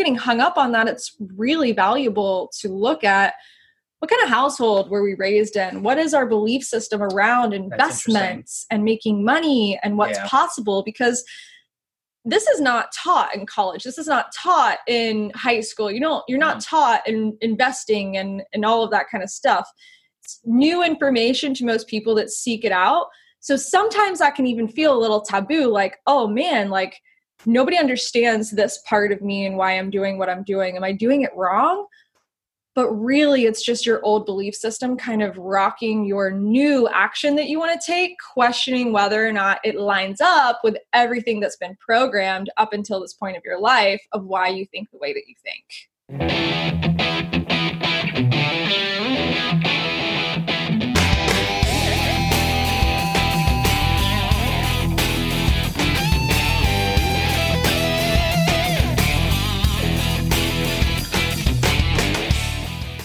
getting hung up on that, it's really valuable to look at what kind of household were we raised in? What is our belief system around investments and making money and what's yeah. possible? Because this is not taught in college. This is not taught in high school. You know, you're not taught in investing and, and all of that kind of stuff. It's new information to most people that seek it out. So sometimes that can even feel a little taboo, like, oh man, like nobody understands this part of me and why I'm doing what I'm doing. Am I doing it wrong? but really it's just your old belief system kind of rocking your new action that you want to take questioning whether or not it lines up with everything that's been programmed up until this point of your life of why you think the way that you think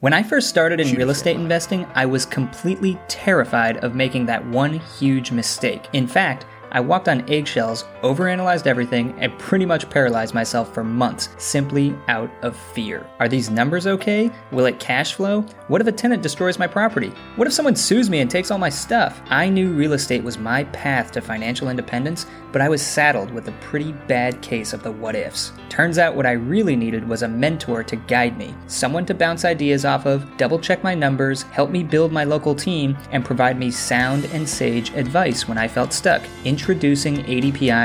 When I first started in real estate investing, I was completely terrified of making that one huge mistake. In fact, I walked on eggshells, overanalyzed everything, and pretty much paralyzed myself for months simply out of fear. Are these numbers okay? Will it cash flow? What if a tenant destroys my property? What if someone sues me and takes all my stuff? I knew real estate was my path to financial independence, but I was saddled with a pretty bad case of the what ifs. Turns out what I really needed was a mentor to guide me, someone to bounce ideas off of, double check my numbers, help me build my local team, and provide me sound and sage advice when I felt stuck. Introducing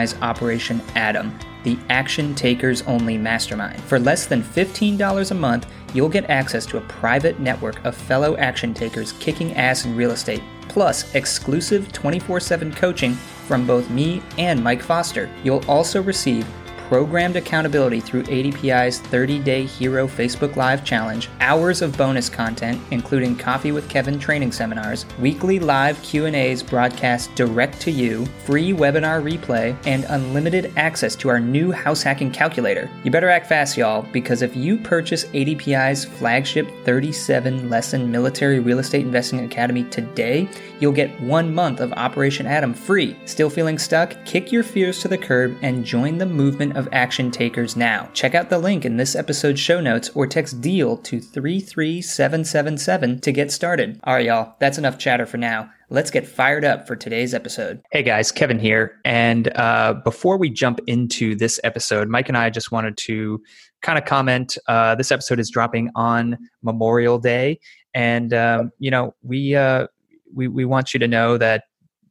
ADPI's Operation ATOM the Action Takers Only Mastermind. For less than $15 a month, you'll get access to a private network of fellow action takers kicking ass in real estate, plus exclusive 24 7 coaching from both me and Mike Foster. You'll also receive programmed accountability through ADPI's 30-day Hero Facebook Live challenge, hours of bonus content including Coffee with Kevin training seminars, weekly live Q&As broadcast direct to you, free webinar replay, and unlimited access to our new house hacking calculator. You better act fast, y'all, because if you purchase ADPI's flagship 37 lesson military real estate investing academy today, you'll get 1 month of Operation ATOM free. Still feeling stuck? Kick your fears to the curb and join the movement of action takers now. Check out the link in this episode's show notes or text DEAL to 33777 to get started. All right, y'all, that's enough chatter for now. Let's get fired up for today's episode. Hey guys, Kevin here. And uh, before we jump into this episode, Mike and I just wanted to kind of comment. Uh, this episode is dropping on Memorial Day. And, um, you know, we, uh, we, we want you to know that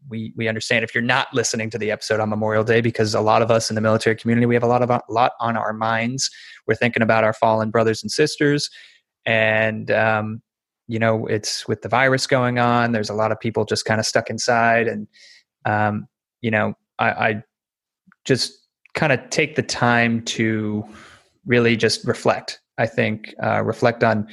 we we understand if you're not listening to the episode on Memorial Day because a lot of us in the military community we have a lot of a lot on our minds. We're thinking about our fallen brothers and sisters, and um, you know it's with the virus going on. There's a lot of people just kind of stuck inside, and um, you know I, I just kind of take the time to really just reflect. I think uh, reflect on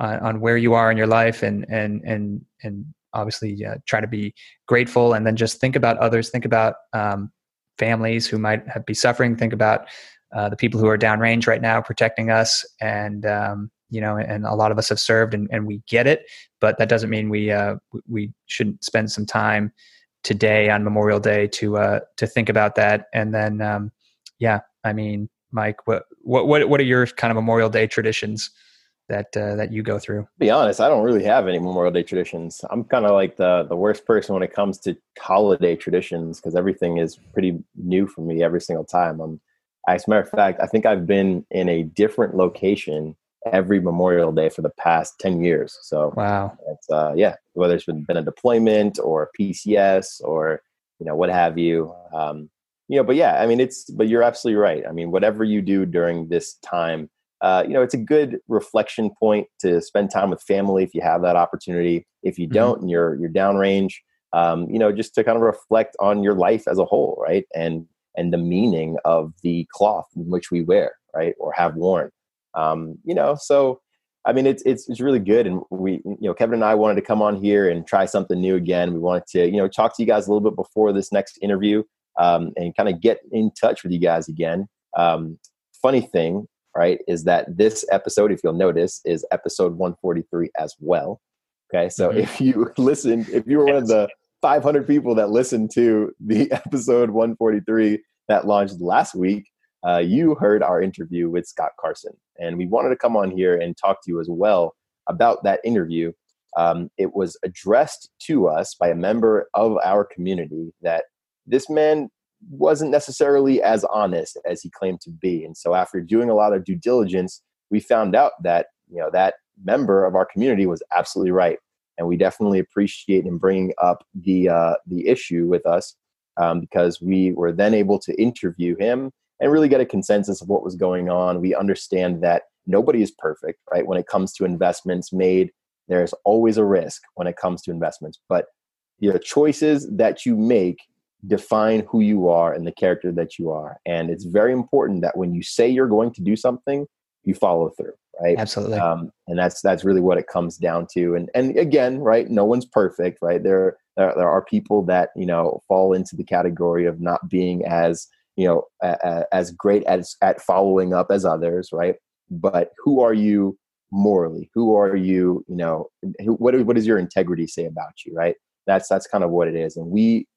uh, on where you are in your life and and and and obviously try to be grateful and then just think about others think about um, families who might have, be suffering think about uh, the people who are downrange right now protecting us and um, you know and a lot of us have served and, and we get it but that doesn't mean we uh, we shouldn't spend some time today on memorial day to uh, to think about that and then um, yeah i mean mike what what what are your kind of memorial day traditions that uh, that you go through? To be honest, I don't really have any Memorial Day traditions. I'm kind of like the the worst person when it comes to holiday traditions because everything is pretty new for me every single time. I'm, as a matter of fact, I think I've been in a different location every Memorial Day for the past ten years. So wow, it's uh, yeah, whether it's been, been a deployment or PCS or you know what have you. Um, you know, but yeah, I mean, it's but you're absolutely right. I mean, whatever you do during this time uh, you know, it's a good reflection point to spend time with family if you have that opportunity. If you mm-hmm. don't, and you're you're downrange, um, you know, just to kind of reflect on your life as a whole, right? And and the meaning of the cloth in which we wear, right, or have worn. Um, you know, so I mean, it's, it's it's really good, and we, you know, Kevin and I wanted to come on here and try something new again. We wanted to, you know, talk to you guys a little bit before this next interview, um, and kind of get in touch with you guys again. Um, funny thing, right, is that this episode, if you'll notice, is episode 143 as well. Okay, so mm-hmm. if you listen, if you were one of the 500 people that listened to the episode 143 that launched last week, uh, you heard our interview with Scott Carson. And we wanted to come on here and talk to you as well about that interview. Um, it was addressed to us by a member of our community that this man wasn't necessarily as honest as he claimed to be. And so after doing a lot of due diligence, we found out that, you know, that member of our community was absolutely right. And we definitely appreciate him bringing up the, uh, the issue with us um, because we were then able to interview him and really get a consensus of what was going on. We understand that nobody is perfect, right? When it comes to investments made, there's always a risk when it comes to investments, but the choices that you make define who you are and the character that you are. And it's very important that when you say you're going to do something, you follow through, right? Absolutely. Um, and that's that's really what it comes down to. And and again, right? No one's perfect, right? There there, there are people that you know fall into the category of not being as you know uh, as great as at following up as others, right? But who are you morally? Who are you? You know, who, what what does your integrity say about you, right? That's that's kind of what it is. And we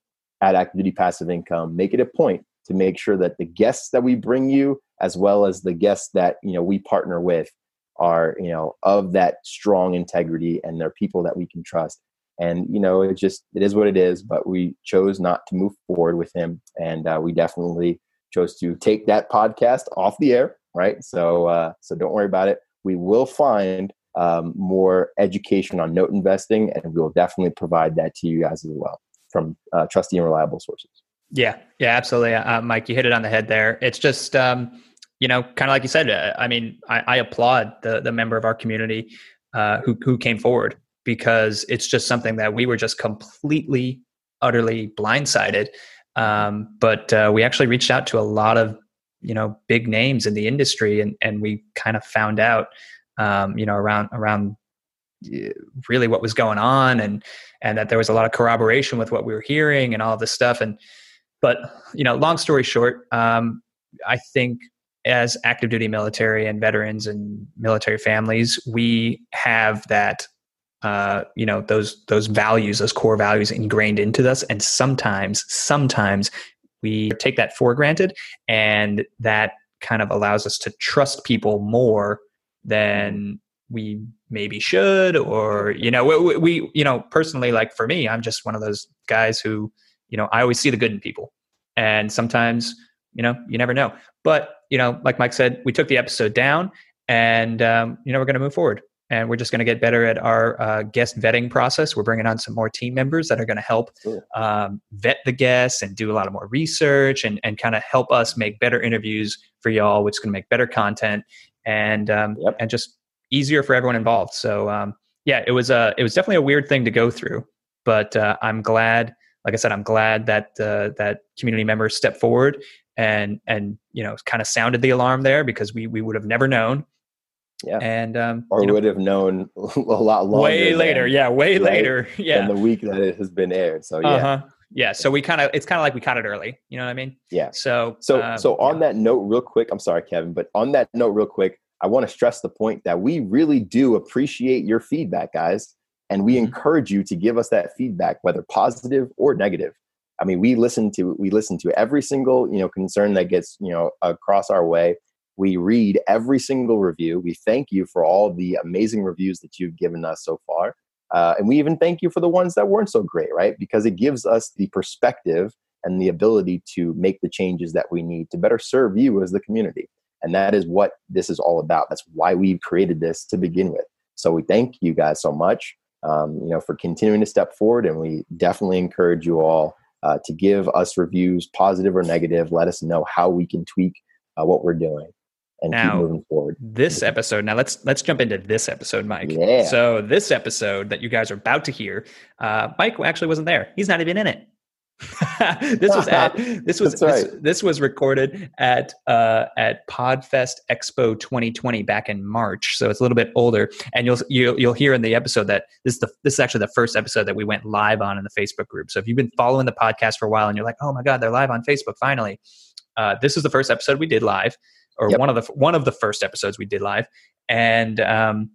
at Active Duty Passive Income make it a point to make sure that the guests that we bring you, as well as the guests that you know we partner with, are you know of that strong integrity and they're people that we can trust. And you know, it just it is what it is. But we chose not to move forward with him, and uh, we definitely chose to take that podcast off the air. Right. So uh, so don't worry about it. We will find um, more education on note investing, and we will definitely provide that to you guys as well from uh, trusty and reliable sources. Yeah, yeah, absolutely, uh, Mike. You hit it on the head there. It's just, um, you know, kind of like you said. Uh, I mean, I, I, applaud the the member of our community uh, who who came forward because it's just something that we were just completely, utterly blindsided. Um, but uh, we actually reached out to a lot of you know big names in the industry, and and we kind of found out, um, you know, around around really what was going on and and that there was a lot of corroboration with what we were hearing and all this stuff. And but you know long story short um, i think as active duty military and veterans and military families we have that uh, you know those those values those core values ingrained into us. And sometimes sometimes we take that for granted and that kind of allows us to trust people more than we maybe should or you know we, we, you know personally like for me i'm just one of those guys who you know i always see the good in people. And sometimes you know you never know. But you know like mike said we took the episode down and um, you know we're going to move forward. And we're just going to get better at our uh, guest vetting process. We're bringing on some more team members that are going to help um, vet the guests and do a lot of more research and, and kind of help us make better interviews for y'all which is going to make better content. And um, yep. and just easier for everyone involved. So um, yeah, it was a it was definitely a weird thing to go through, but uh, I'm glad. Like I said, I'm glad that uh, that community members stepped forward and and you know kind of sounded the alarm there because we we would have never known. Yeah, and um, or would know, have known a lot longer. Way later, than, yeah, way right, later, yeah, than the week that it has been aired. So yeah. Uh-huh. Yeah, so we kind of it's kind of like we caught it early. You know what I mean? Yeah. So so um, so on yeah. that note, real quick. I'm sorry, Kevin, but on that note, real quick, I want to stress the point that we really do appreciate your feedback, guys. And we mm-hmm. encourage you to give us that feedback, whether positive or negative. I mean, we listen to we listen to every single you know concern that gets you know across our way. We read every single review. We thank you for all the amazing reviews that you've given us so far, uh, and we even thank you for the ones that weren't so great, right? Because it gives us the perspective and the ability to make the changes that we need to better serve you as the community. And that is what this is all about. That's why we've created this to begin with. So we thank you guys so much, um, you know, for continuing to step forward. And we definitely encourage you all uh, to give us reviews, positive or negative. Let us know how we can tweak uh, what we're doing and now, keep moving forward. This episode. Now let's let's jump into this episode, Mike. Yeah. So this episode that you guys are about to hear, uh, Mike actually wasn't there. He's not even in it. this was at this was right. this, this, was recorded at uh, at Podfest Expo 2020 back in March, so it's a little bit older. And you'll you'll, you'll hear in the episode that this is the this is actually the first episode that we went live on in the Facebook group. So if you've been following the podcast for a while and you're like, oh my god, they're live on Facebook finally, uh, this is the first episode we did live, or yep. one of the one of the first episodes we did live, and um,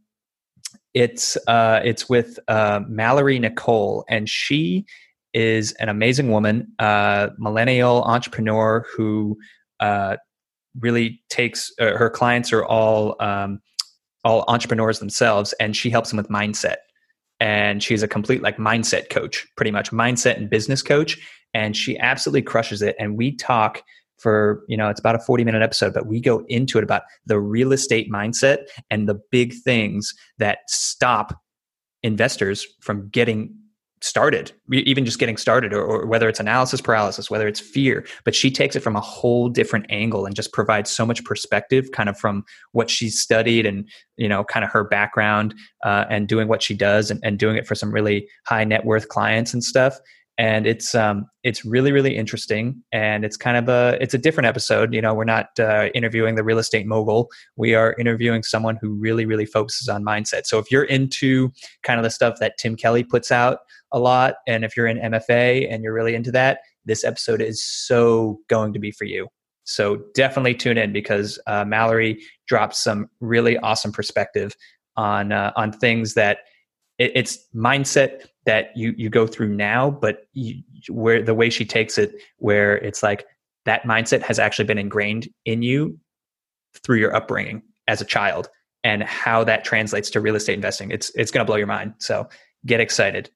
it's uh, it's with uh, Malorie Nicole, and she is an amazing woman, uh, millennial entrepreneur who uh, really takes uh, her clients are all um, all entrepreneurs themselves, and she helps them with mindset. And she's a complete like mindset coach, pretty much mindset and business coach, and she absolutely crushes it. And we talk for you know it's about a 40 minute episode but we go into it about the real estate mindset and the big things that stop investors from getting started, even just getting started, or, or, whether it's analysis paralysis, whether it's fear. But she takes it from a whole different angle and just provides so much perspective, kind of from what she's studied and you know, kind of her background uh, and doing what she does and, and doing it for some really high net worth clients and stuff and it's um it's really really interesting and it's kind of a it's a different episode you know we're not uh, interviewing the real estate mogul. We are interviewing someone who really really focuses on mindset. So if you're into kind of the stuff that tim kelly puts out a lot and if you're in mfa and you're really into that this episode is so going to be for you. So definitely tune in because uh, malorie drops some really awesome perspective on uh, on things that it, it's mindset that you you go through now, but you, where the way she takes it, where it's like that mindset has actually been ingrained in you through your upbringing as a child, and how that translates to real estate investing. It's it's going to blow your mind. So get excited.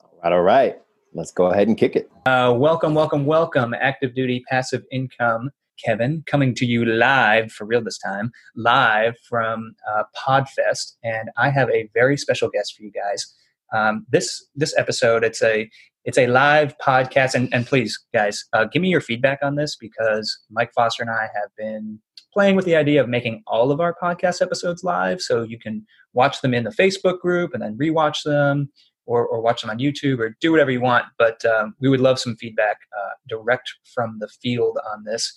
All right, all right. Let's go ahead and kick it. Uh, welcome, welcome, welcome. Active duty passive income Kevin, coming to you live for real this time, live from uh, Podfest, and I have a very special guest for you guys. Um, this this episode, it's a it's a live podcast, and, and please, guys, uh, give me your feedback on this because Mike Foster and I have been playing with the idea of making all of our podcast episodes live, so you can watch them in the Facebook group and then rewatch them. Or, or watch them on YouTube or do whatever you want. But um, we would love some feedback uh, direct from the field on this.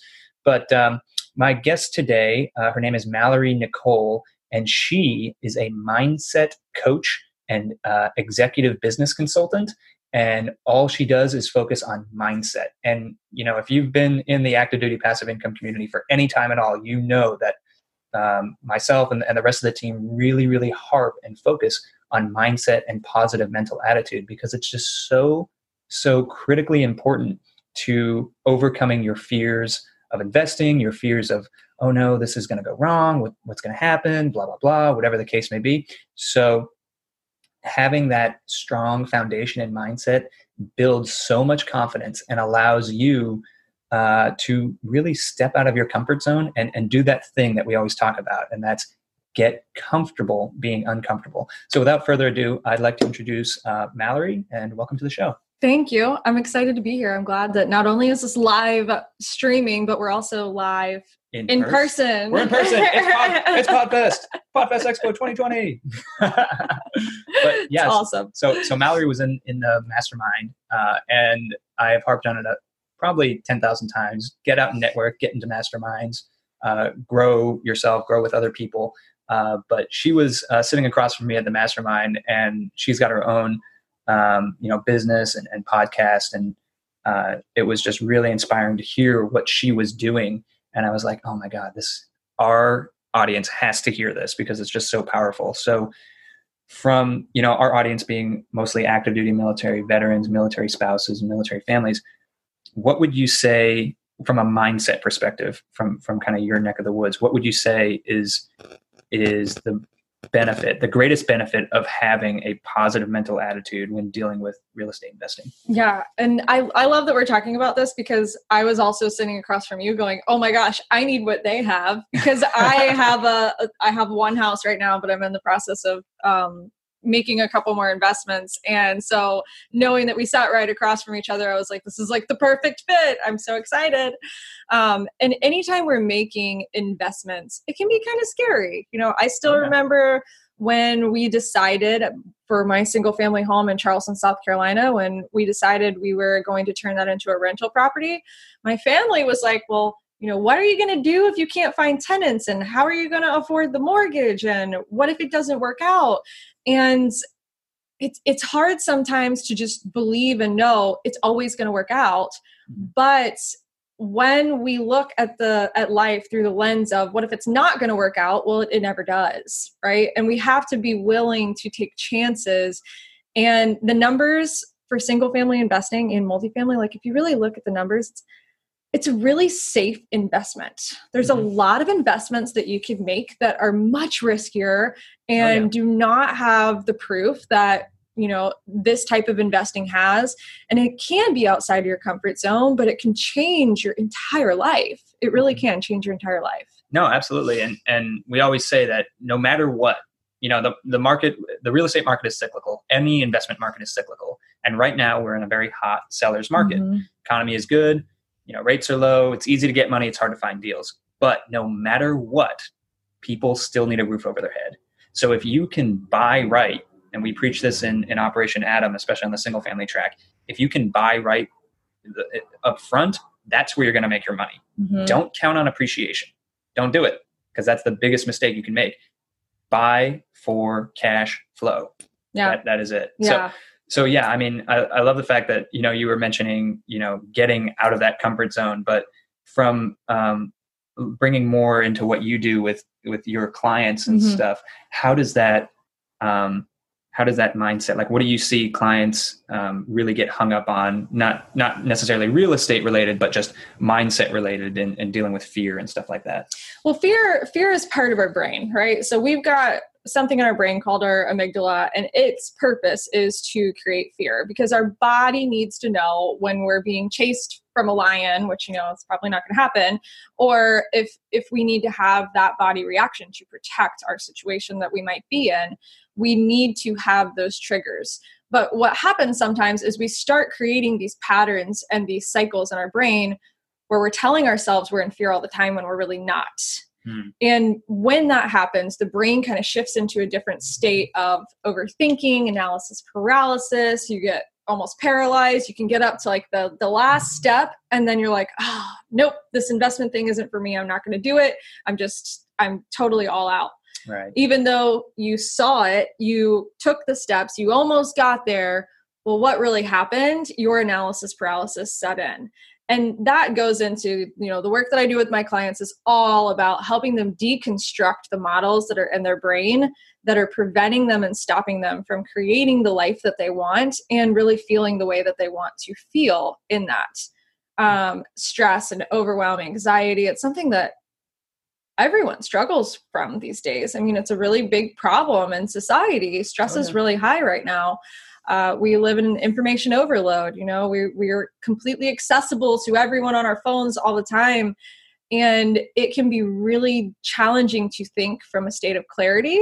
But um, my guest today, uh, her name is Malorie Nicole, and she is a mindset coach and uh, executive business consultant. And all she does is focus on mindset. And you know, if you've been in the active duty passive income community for any time at all, you know that um, myself and, and the rest of the team really, really harp and focus on mindset and positive mental attitude because it's just so, so critically important to overcoming your fears of investing, your fears of, oh no, this is going to go wrong, what, what's going to happen, blah, blah, blah, whatever the case may be. So, having that strong foundation and mindset builds so much confidence and allows you uh, to really step out of your comfort zone and, and do that thing that we always talk about, and that's get comfortable being uncomfortable. So, without further ado, I'd like to introduce uh, Malorie and welcome to the show. Thank you. I'm excited to be here. I'm glad that not only is this live streaming, but we're also live in, in person. We're in person. It's, pod, it's Podfest. Podfest Expo 2020. but yes, awesome. So so Malorie was in in the mastermind, uh, and I have harped on it a, probably ten thousand times. Get out and network. Get into masterminds. Uh, grow yourself. Grow with other people. Uh, but she was uh, sitting across from me at the mastermind, and she's got her own um, you know, business and, and podcast. And uh, it was just really inspiring to hear what she was doing. And I was like, oh my God, this, our audience has to hear this because it's just so powerful. So from, you know, our audience being mostly active duty military veterans, military spouses, and military families, what would you say from a mindset perspective from from kind of your neck of the woods what would you say is is the benefit, the greatest benefit of having a positive mental attitude when dealing with real estate investing. Yeah. And I, I love that we're talking about this because I was also sitting across from you going, oh my gosh, I need what they have because I have a, I have one house right now, but I'm in the process of um, making a couple more investments. And so knowing that we sat right across from each other, I was like, this is like the perfect fit. I'm so excited. Um, and anytime we're making investments, it can be kind of scary. You know, I still remember when we decided for my single family home in Charleston, South Carolina, when we decided we were going to turn that into a rental property, my family was like, well, you know, what are you going to do if you can't find tenants? And how are you going to afford the mortgage? And what if it doesn't work out? And it's it's hard sometimes to just believe and know it's always going to work out. Mm-hmm. but when we look at the at life through the lens of what if it's not going to work out? Well it, it, never does right? And we have to be willing to take chances. And the numbers for single family investing in multifamily like if you really look at the numbers it's, a really safe investment. There's mm-hmm. a lot of investments that you could make that are much riskier and oh, yeah. do not have the proof that you know this type of investing has. And it can be outside of your comfort zone but it can change your entire life. It really mm-hmm. can change your entire life. No absolutely. And and we always say that no matter what you know the, the market the real estate market is cyclical. Any investment market is cyclical. And right now we're in a very hot sellers market. Mm-hmm. economy is good you know rates are low it's easy to get money it's hard to find deals but no matter what people still need a roof over their head so if you can buy right and we preach this in, in Operation ATOM, especially on the single family track. If you can buy right up front, that's where you're going to make your money. Mm-hmm. Don't count on appreciation. Don't do it because that's the biggest mistake you can make. Buy for cash flow. Yeah, that, that is it. Yeah. So, so yeah, I mean, I, I love the fact that you know you were mentioning you know getting out of that comfort zone, but from um, bringing more into what you do with with your clients and mm-hmm. stuff. How does that um, how does that mindset like what do you see clients um, really get hung up on not not necessarily real estate related but just mindset related and, and dealing with fear and stuff like that well fear fear is part of our brain right so we've got something in our brain called our amygdala and its purpose is to create fear because our body needs to know when we're being chased from a lion which you know it's probably not going to happen or if if we need to have that body reaction to protect our situation that we might be in we need to have those triggers. But what happens sometimes is we start creating these patterns and these cycles in our brain where we're telling ourselves we're in fear all the time when we're really not. Hmm. And when that happens, the brain kind of shifts into a different state of overthinking, analysis paralysis. You get almost paralyzed. You can get up to like the, the last step, and then you're like, oh, nope, this investment thing isn't for me. I'm not going to do it. I'm just, I'm totally all out. Right. Even though you saw it, you took the steps, you almost got there. Well, what really happened? Your analysis paralysis set in. And that goes into, you know, the work that I do with my clients is all about helping them deconstruct the models that are in their brain that are preventing them and stopping them from creating the life that they want and really feeling the way that they want to feel in that. Um, stress and overwhelm, anxiety. It's something that everyone struggles from these days. I mean, it's a really big problem in society. Stress oh, yeah. is really high right now. Uh, we live in information overload. You know, we we're completely accessible to everyone on our phones all the time, and it can be really challenging to think from a state of clarity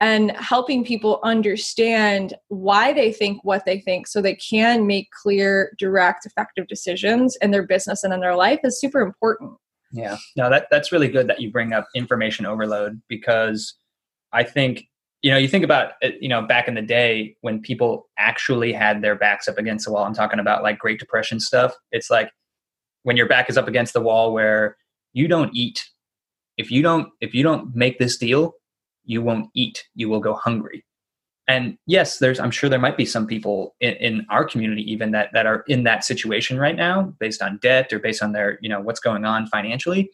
and helping people understand why they think what they think so they can make clear direct effective decisions in their business and in their life is super important yeah, no, that that's really good that you bring up information overload because I think you know you think about you know back in the day when people actually had their backs up against the wall. I'm talking about like Great Depression stuff. It's like when your back is up against the wall where you don't eat. If you don't if you don't make this deal, you won't eat. You will go hungry and yes there's i'm sure there might be some people in, in, our community even that that are in that situation right now based on debt or based on their you know what's going on financially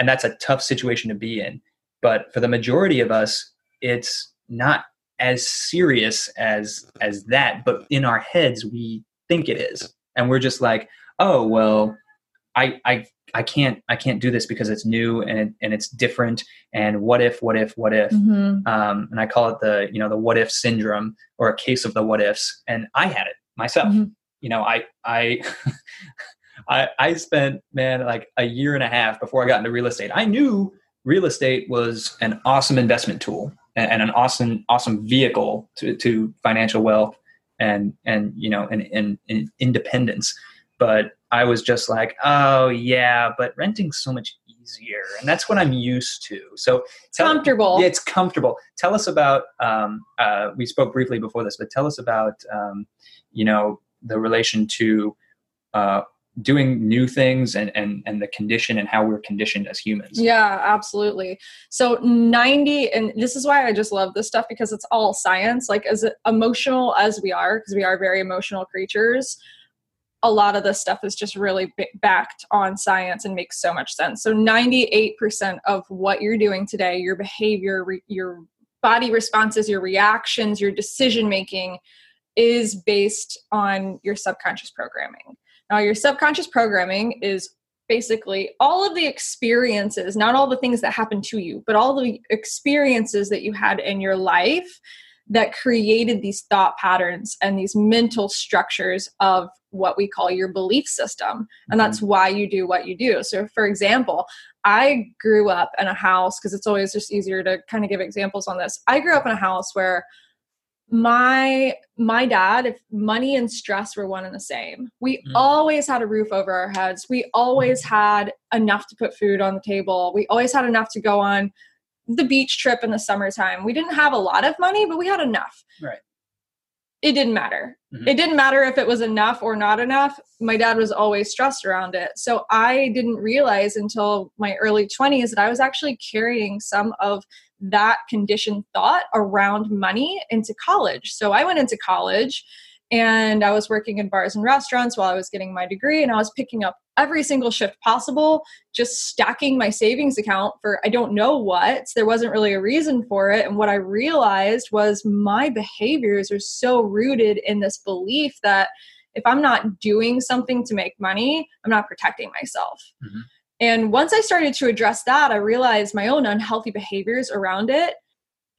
and that's a tough situation to be in but for the majority of us it's not as serious as as that but in our heads we think it is. And we're just like oh well i i I can't I can't do this because it's new and it, and it's different. And what if what if what if? Mm-hmm. um, and I call it the you know the what if syndrome or a case of the what ifs. And I had it myself. Mm-hmm. you know I I I I spent man like a year and a half before I got into real estate. I knew real estate was an awesome investment tool and, and an awesome awesome vehicle to to financial wealth and and you know and, and, and independence but I was just like, oh yeah, but renting's so much easier, and that's what I'm used to. So tell, comfortable. Yeah, it's comfortable. Tell us about. Um, uh, we spoke briefly before this, but tell us about um, you know the relation to uh, doing new things and, and and the condition and how we're conditioned as humans. Yeah absolutely. So 90 and this is why i just love this stuff because it's all science like as emotional as we are because we are very emotional creatures a lot of this stuff is just really backed on science and makes so much sense. So 98% of what you're doing today your behavior your body responses your reactions your decision making is based on your subconscious programming now, your subconscious programming is basically all of the experiences, not all the things that happen to you, but all the experiences that you had in your life that created these thought patterns and these mental structures of what we call your belief system. And that's mm-hmm. why you do what you do. So, for example, I grew up in a house because it's always just easier to kind of give examples on this. I grew up in a house where my my dad if money and stress were one and the same we mm. always had a roof over our heads. We always mm. had enough to put food on the table. We always had enough to go on the beach trip in the summertime. We didn't have a lot of money but we had enough. Right. It didn't matter. Mm-hmm. it didn't matter if it was enough or not enough. My dad was always stressed around it. So i didn't realize until my early 20s that i was actually carrying some of that conditioned thought around money into college. So I went into college and I was working in bars and restaurants while I was getting my degree, and I was picking up every single shift possible, just stacking my savings account for I don't know what. There wasn't really a reason for it. And what I realized was my behaviors are so rooted in this belief that if I'm not doing something to make money, I'm not protecting myself. Mm-hmm. And once I started to address that, I realized my own unhealthy behaviors around it.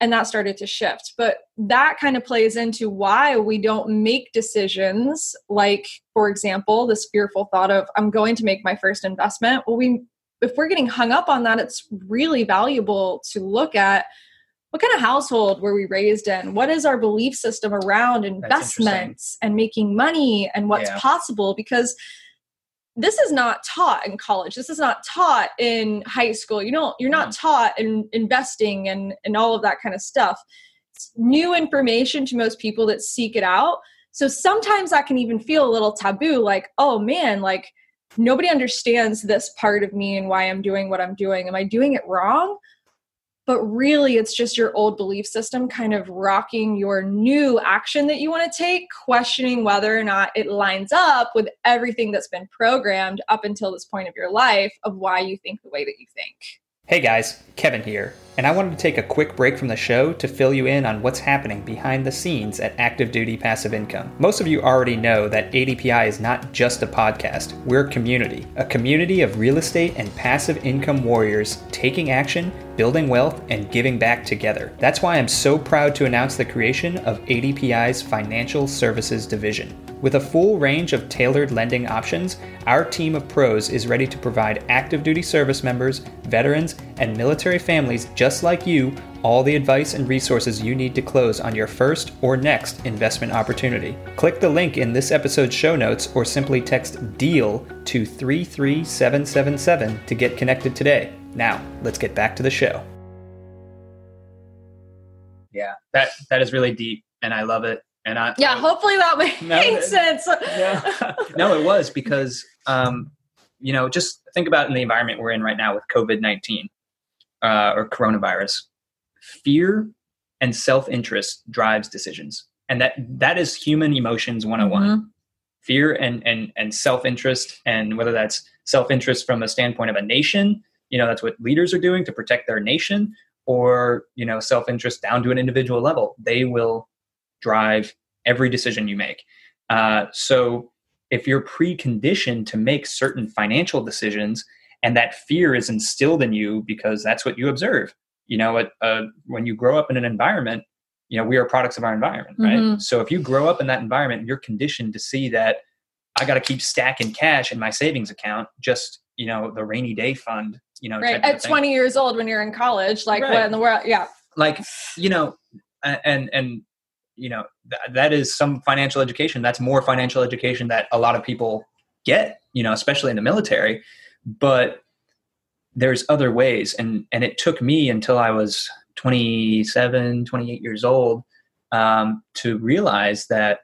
And that started to shift. But that kind of plays into why we don't make decisions like, for example, this fearful thought of, I'm going to make my first investment. Well, we, if we're getting hung up on that, it's really valuable to look at what kind of household were we raised in? What is our belief system around investments and making money and what's yeah. possible? Because this is not taught in college. This is not taught in high school. You don't you're not mm. taught in investing and and all of that kind of stuff. It's new information to most people that seek it out. So sometimes that can even feel a little taboo like oh man like nobody understands this part of me and why i'm doing what i'm doing. Am i doing it wrong but really it's just your old belief system kind of rocking your new action that you want to take questioning whether or not it lines up with everything that's been programmed up until this point of your life of why you think the way that you think. Hey guys, Kevin here, and I wanted to take a quick break from the show to fill you in on what's happening behind the scenes at Active Duty Passive Income. Most of you already know that ADPI is not just a podcast, we're a community. A community of real estate and passive income warriors taking action, building wealth, and giving back together. That's why I'm so proud to announce the creation of ADPI's Financial Services Division. With a full range of tailored lending options, our team of pros is ready to provide active duty service members, veterans, and military families just like you all the advice and resources you need to close on your first or next investment opportunity. Click the link in this episode's show notes or simply text DEAL to 33777 to get connected today. Now, let's get back to the show. Yeah, that that is really deep and I love it. And I yeah, I, hopefully that made no, sense. no, no, it was because um, you know just think about in the environment we're in right now with COVID nineteen uh, or coronavirus. Fear and self interest drives decisions, and that that is human emotions one hundred and one. Mm-hmm. Fear and and and self interest, and whether that's self interest from a standpoint of a nation, you know that's what leaders are doing to protect their nation, or you know self interest down to an individual level. They will drive every decision you make. Uh, so if you're preconditioned to make certain financial decisions and that fear is instilled in you because that's what you observe, you know, uh, when you grow up in an environment, you know, we are products of our environment, right? Mm-hmm. So if you grow up in that environment, you're conditioned to see that I got to keep stacking cash in my savings account, just, you know, the rainy day fund, you know, right. At 20 years old when you're in college, like right. what in the world? Yeah. Like, you know, and, and, you know th- that is some financial education that's more financial education that a lot of people get you know especially in the military but there's other ways. And and it took me until i was 27 28 years old um, to realize that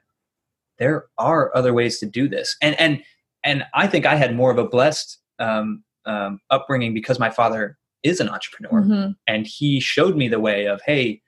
there are other ways to do this. And and and i think i had more of a blessed um, um, upbringing because my father is an entrepreneur mm-hmm. and he showed me the way of hey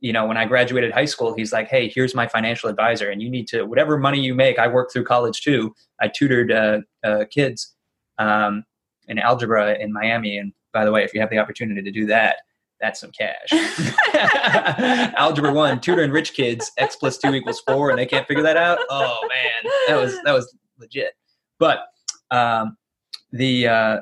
you know when i graduated high school he's like hey here's my financial advisor and you need to whatever money you make i worked through college too. I tutored uh, uh, kids. Um, in algebra in miami and by the way if you have the opportunity to do that that's some cash. Algebra one tutoring rich kids x plus two equals four and they can't figure that out? Oh man. That was that was legit. But um, the uh,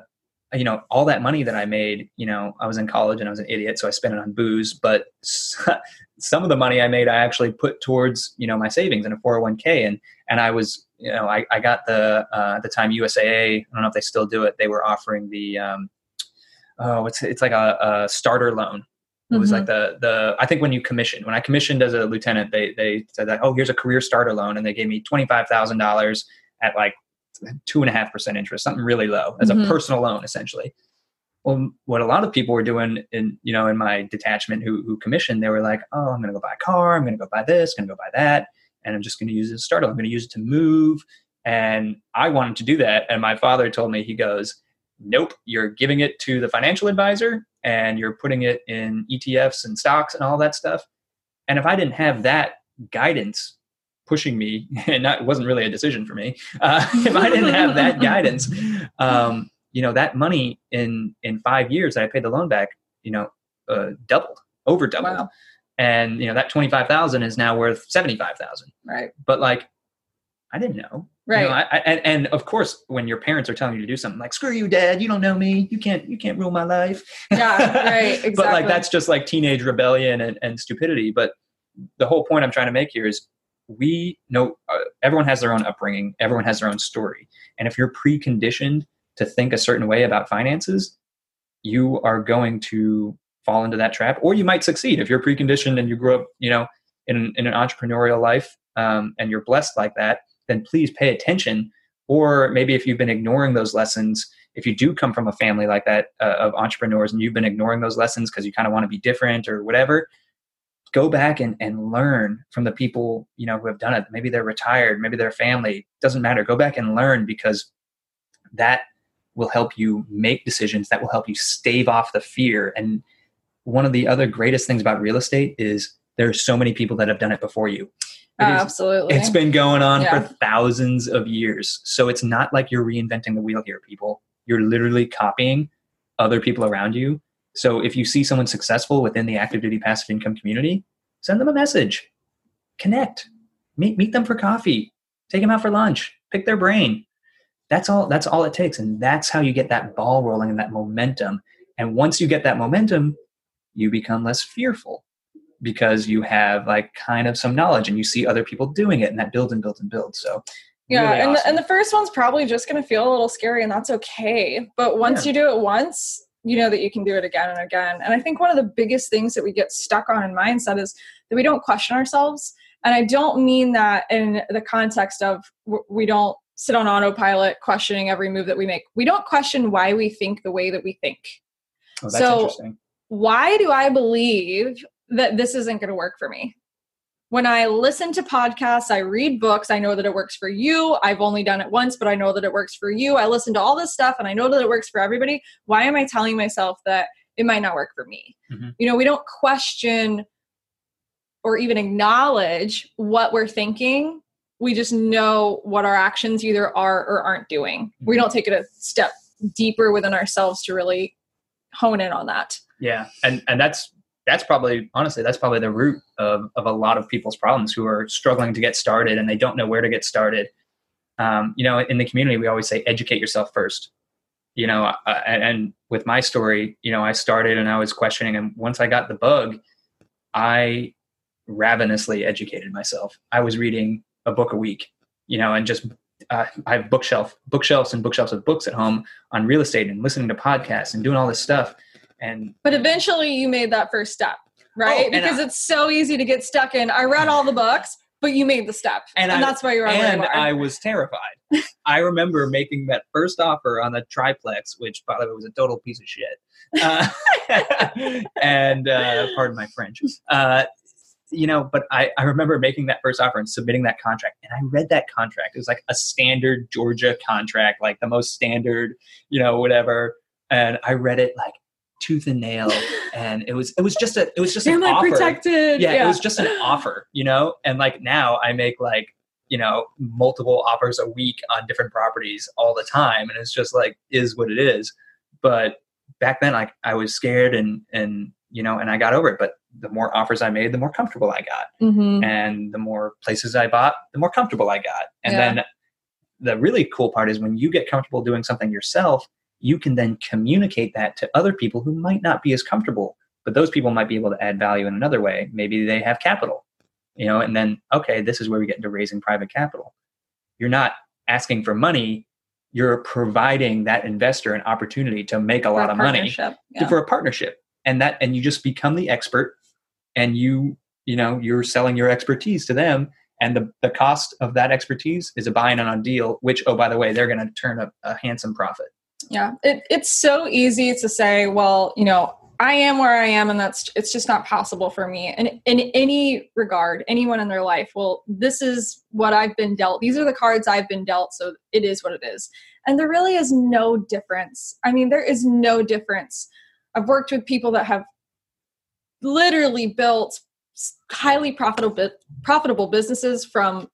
you know all that money that i made you know i was in college and i was an idiot so i spent it on booze but some of the money i made i actually put towards you know my savings in a 401k and and i was you know i, I got the uh, at the time usaa i don't know if they still do it they were offering the um, oh it's it's like a, a starter loan it was mm-hmm. like the the I think when you commissioned when I commissioned as a lieutenant they they said that oh here's a career starter loan and they gave me twenty five thousand dollars at like two and a half percent interest, something really low as mm-hmm. a personal loan, essentially. Well, what a lot of people were doing in, you know, in my detachment who, who commissioned, they were like, oh, I'm going to go buy a car. I'm going to go buy this, I'm going to go buy that. And I'm just going to use it as a starter. I'm going to use it to move. And I wanted to do that. And my father told me, he goes, nope, you're giving it to the financial advisor and you're putting it in ETFs and stocks and all that stuff. And if I didn't have that guidance pushing me, and that wasn't really a decision for me. Uh, if I didn't have that guidance, um, you know, that money in in five years that I paid the loan back, you know, uh, doubled, over doubled, wow. And you know that twenty five thousand is now worth seventy five thousand. Right. But like, I didn't know. Right. You know, I, I, and, and of course, when your parents are telling you to do something like "screw you, dad," you don't know me. You can't. You can't rule my life. Yeah. Right. Exactly. but like that's just like teenage rebellion and, and stupidity. But the whole point I'm trying to make here is we know uh, everyone has their own upbringing, everyone has their own story. And if you're preconditioned to think a certain way about finances, you are going to fall into that trap, or you might succeed if you're preconditioned and you grew up, you know, in, in an entrepreneurial life um, and you're blessed like that. Then please pay attention. Or maybe if you've been ignoring those lessons, if you do come from a family like that uh, of entrepreneurs and you've been ignoring those lessons because you kind of want to be different or whatever, go back and, and learn from the people you know who have done it maybe they're retired maybe their family doesn't matter go back and learn because that will help you make decisions that will help you stave off the fear and one of the other greatest things about real estate is there are so many people that have done it before you. It is, absolutely. it's been going on yeah. for thousands of years. So it's not like you're reinventing the wheel here people. You're literally copying other people around you. So if you see someone successful within the active duty passive income community, send them a message, connect, meet meet them for coffee, take them out for lunch, pick their brain. That's all that's all it takes and that's how you get that ball rolling and that momentum. And once you get that momentum, you become less fearful because you have like kind of some knowledge and you see other people doing it and that builds and builds and builds. So yeah, really and, awesome. the, and the first one's probably just going to feel a little scary and that's okay. But once yeah. you do it once, you know that you can do it again and again. And I think one of the biggest things that we get stuck on in mindset is that we don't question ourselves. And I don't mean that in the context of we don't sit on autopilot questioning every move that we make. We don't question why we think the way that we think. Oh, so, why do I believe that this isn't going to work for me? when I listen to podcasts, I read books, I know that it works for you. I've only done it once, but I know that it works for you. I listen to all this stuff and I know that it works for everybody. Why am I telling myself that it might not work for me? Mm-hmm. You know, we don't question or even acknowledge what we're thinking. We just know what our actions either are or aren't doing. Mm-hmm. We don't take it a step deeper within ourselves to really hone in on that. Yeah. And and that's that's probably honestly that's probably the root of, of a lot of people's problems who are struggling to get started and they don't know where to get started um, you know in the community we always say educate yourself first you know and, and with my story you know i started and i was questioning and once i got the bug i ravenously educated myself i was reading a book a week you know and just uh, i have bookshelf bookshelves and bookshelves of books at home on real estate and listening to podcasts and doing all this stuff and but eventually you made that first step right oh, because I, it's so easy to get stuck in i read all the books but you made the step, and, and I, that's why you're. On. And I was terrified. I remember making that first offer on the triplex, which by the way was a total piece of shit. Uh, and uh, pardon my French. Uh, you know, but I, I remember making that first offer and submitting that contract. And I read that contract. It was like a standard Georgia contract, like the most standard, you know, whatever. And I read it like tooth and nail. And it was it was just a it was just Am an offer. protected? Yeah, yeah, it was just an offer, you know? And like now I make like, you know, multiple offers a week on different properties all the time. And it's just like is what it is. But back then like I was scared and and you know, and I got over it. But the more offers I made, the more comfortable I got. Mm-hmm. And the more places I bought, the more comfortable I got. And yeah. then the really cool part is when you get comfortable doing something yourself, you can then communicate that to other people who might not be as comfortable. But those people might be able to add value in another way. Maybe they have capital, you know, and then, okay, this is where we get into raising private capital. You're not asking for money, you're providing that investor an opportunity to make a for lot a of money yeah. for a partnership and that and you just become the expert and you you know you're selling your expertise to them and the, the cost of that expertise is a buying on a deal which oh by the way they're going to turn a, a handsome profit. Yeah it, it's so easy to say well you know i am where i am and that's it's just not possible for me. And in any regard anyone in their life well this is what i've been dealt. These are the cards i've been dealt so it is what it is. And there really is no difference. I mean there is no difference I've worked with people that have literally built highly profitable profitable businesses from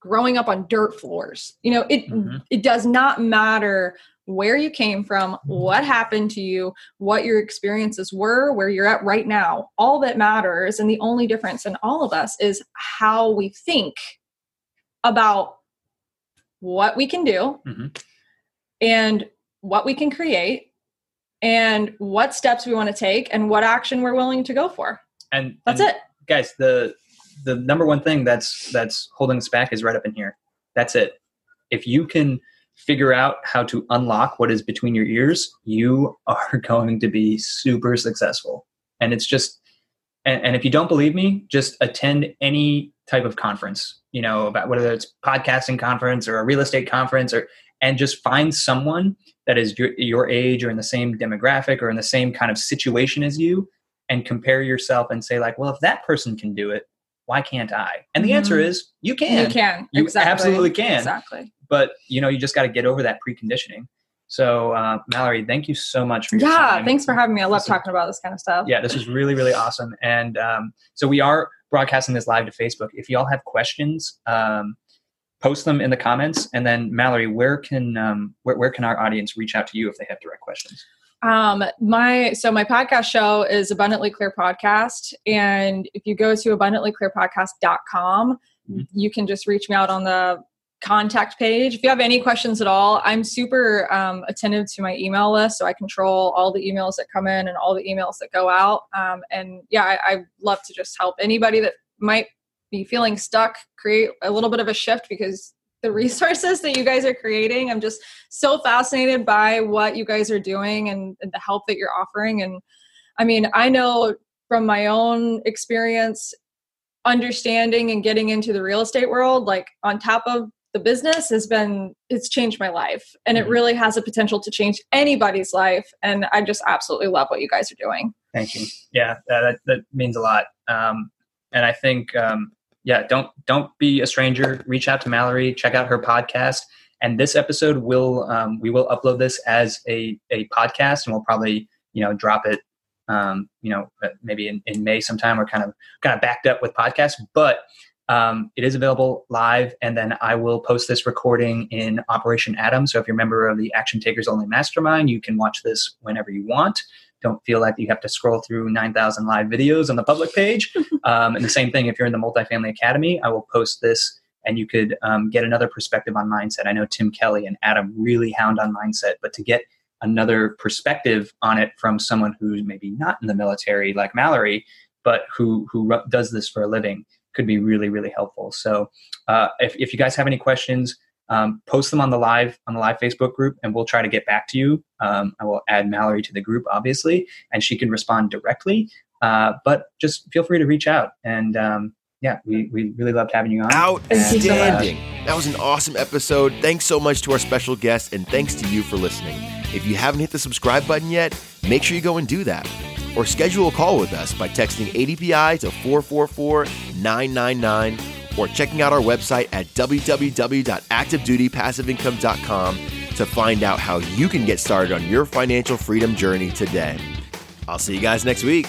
growing up on dirt floors. You know, it mm-hmm. it does not matter where you came from, what happened to you, what your experiences were, where you're at right now. All that matters and the only difference in all of us is how we think about what we can do mm-hmm. and what we can create and what steps we want to take and what action we're willing to go for. And that's and it. Guys, the the number one thing that's that's holding us back is right up in here. That's it. If you can figure out how to unlock what is between your ears, you are going to be super successful. And it's just and, and if you don't believe me, just attend any type of conference, you know, about whether it's podcasting conference or a real estate conference or and just find someone that is your, your age or in the same demographic or in the same kind of situation as you and compare yourself and say like well if that person can do it why can't i? And the mm-hmm. answer is you can you can. you exactly. absolutely can. Exactly. But you know you just got to get over that preconditioning. So uh, malorie thank you so much for your yeah time. thanks for having me. I love this talking is, about this kind of stuff. Yeah this is really really awesome. And um, so we are broadcasting this live to facebook. If y'all have questions um, post them in the comments. And then Malorie, where can um, where, where can our audience reach out to you if they have direct questions? Um, my so my podcast show is Abundantly Clear Podcast, and if you go to abundantlyclearpodcast.com, mm-hmm. you can just reach me out on the contact page. If you have any questions at all, I'm super um, attentive to my email list, so I control all the emails that come in and all the emails that go out. Um, and yeah, I, I love to just help anybody that might be feeling stuck, create a little bit of a shift because the resources that you guys are creating, I'm just so fascinated by what you guys are doing and, and the help that you're offering. And I mean, I know from my own experience understanding and getting into the real estate world like on top of the business has been it's changed my life. And it mm-hmm. really has a potential to change anybody's life. And i just absolutely love what you guys are doing. Thank you. Yeah that, that means a lot. Um, and i think um, yeah, don't don't be a stranger. Reach out to Malorie. Check out her podcast. And this episode will um, we will upload this as a a podcast, and we'll probably you know drop it um, you know uh, maybe in, in May sometime. We're kind of kind of backed up with podcasts, but um, it is available live, and then I will post this recording in Operation ATOM. So if you're a member of the Action Takers Only Mastermind, you can watch this whenever you want don't feel like you have to scroll through 9,000 live videos on the public page. Um, and the same thing if you're in the Multifamily Academy, I will post this and you could um, get another perspective on mindset. I know Tim Kelly and Adam really hound on mindset, but to get another perspective on it from someone who's maybe not in the military like Malorie, but who who does this for a living could be really really helpful. So uh, if if you guys have any questions, um, post them on the live on the live Facebook group, and we'll try to get back to you. Um, I will add Malorie to the group, obviously, and she can respond directly. Uh, but just feel free to reach out, and um, yeah, we, we really loved having you on. Outstanding. So that was an awesome episode. Thanks so much to our special guest, and thanks to you for listening. If you haven't hit the subscribe button yet, make sure you go and do that. Or schedule a call with us by texting ADPI to 444 999 or checking out our website at www.activedutypassiveincome.com to find out how you can get started on your financial freedom journey today. I'll see you guys next week.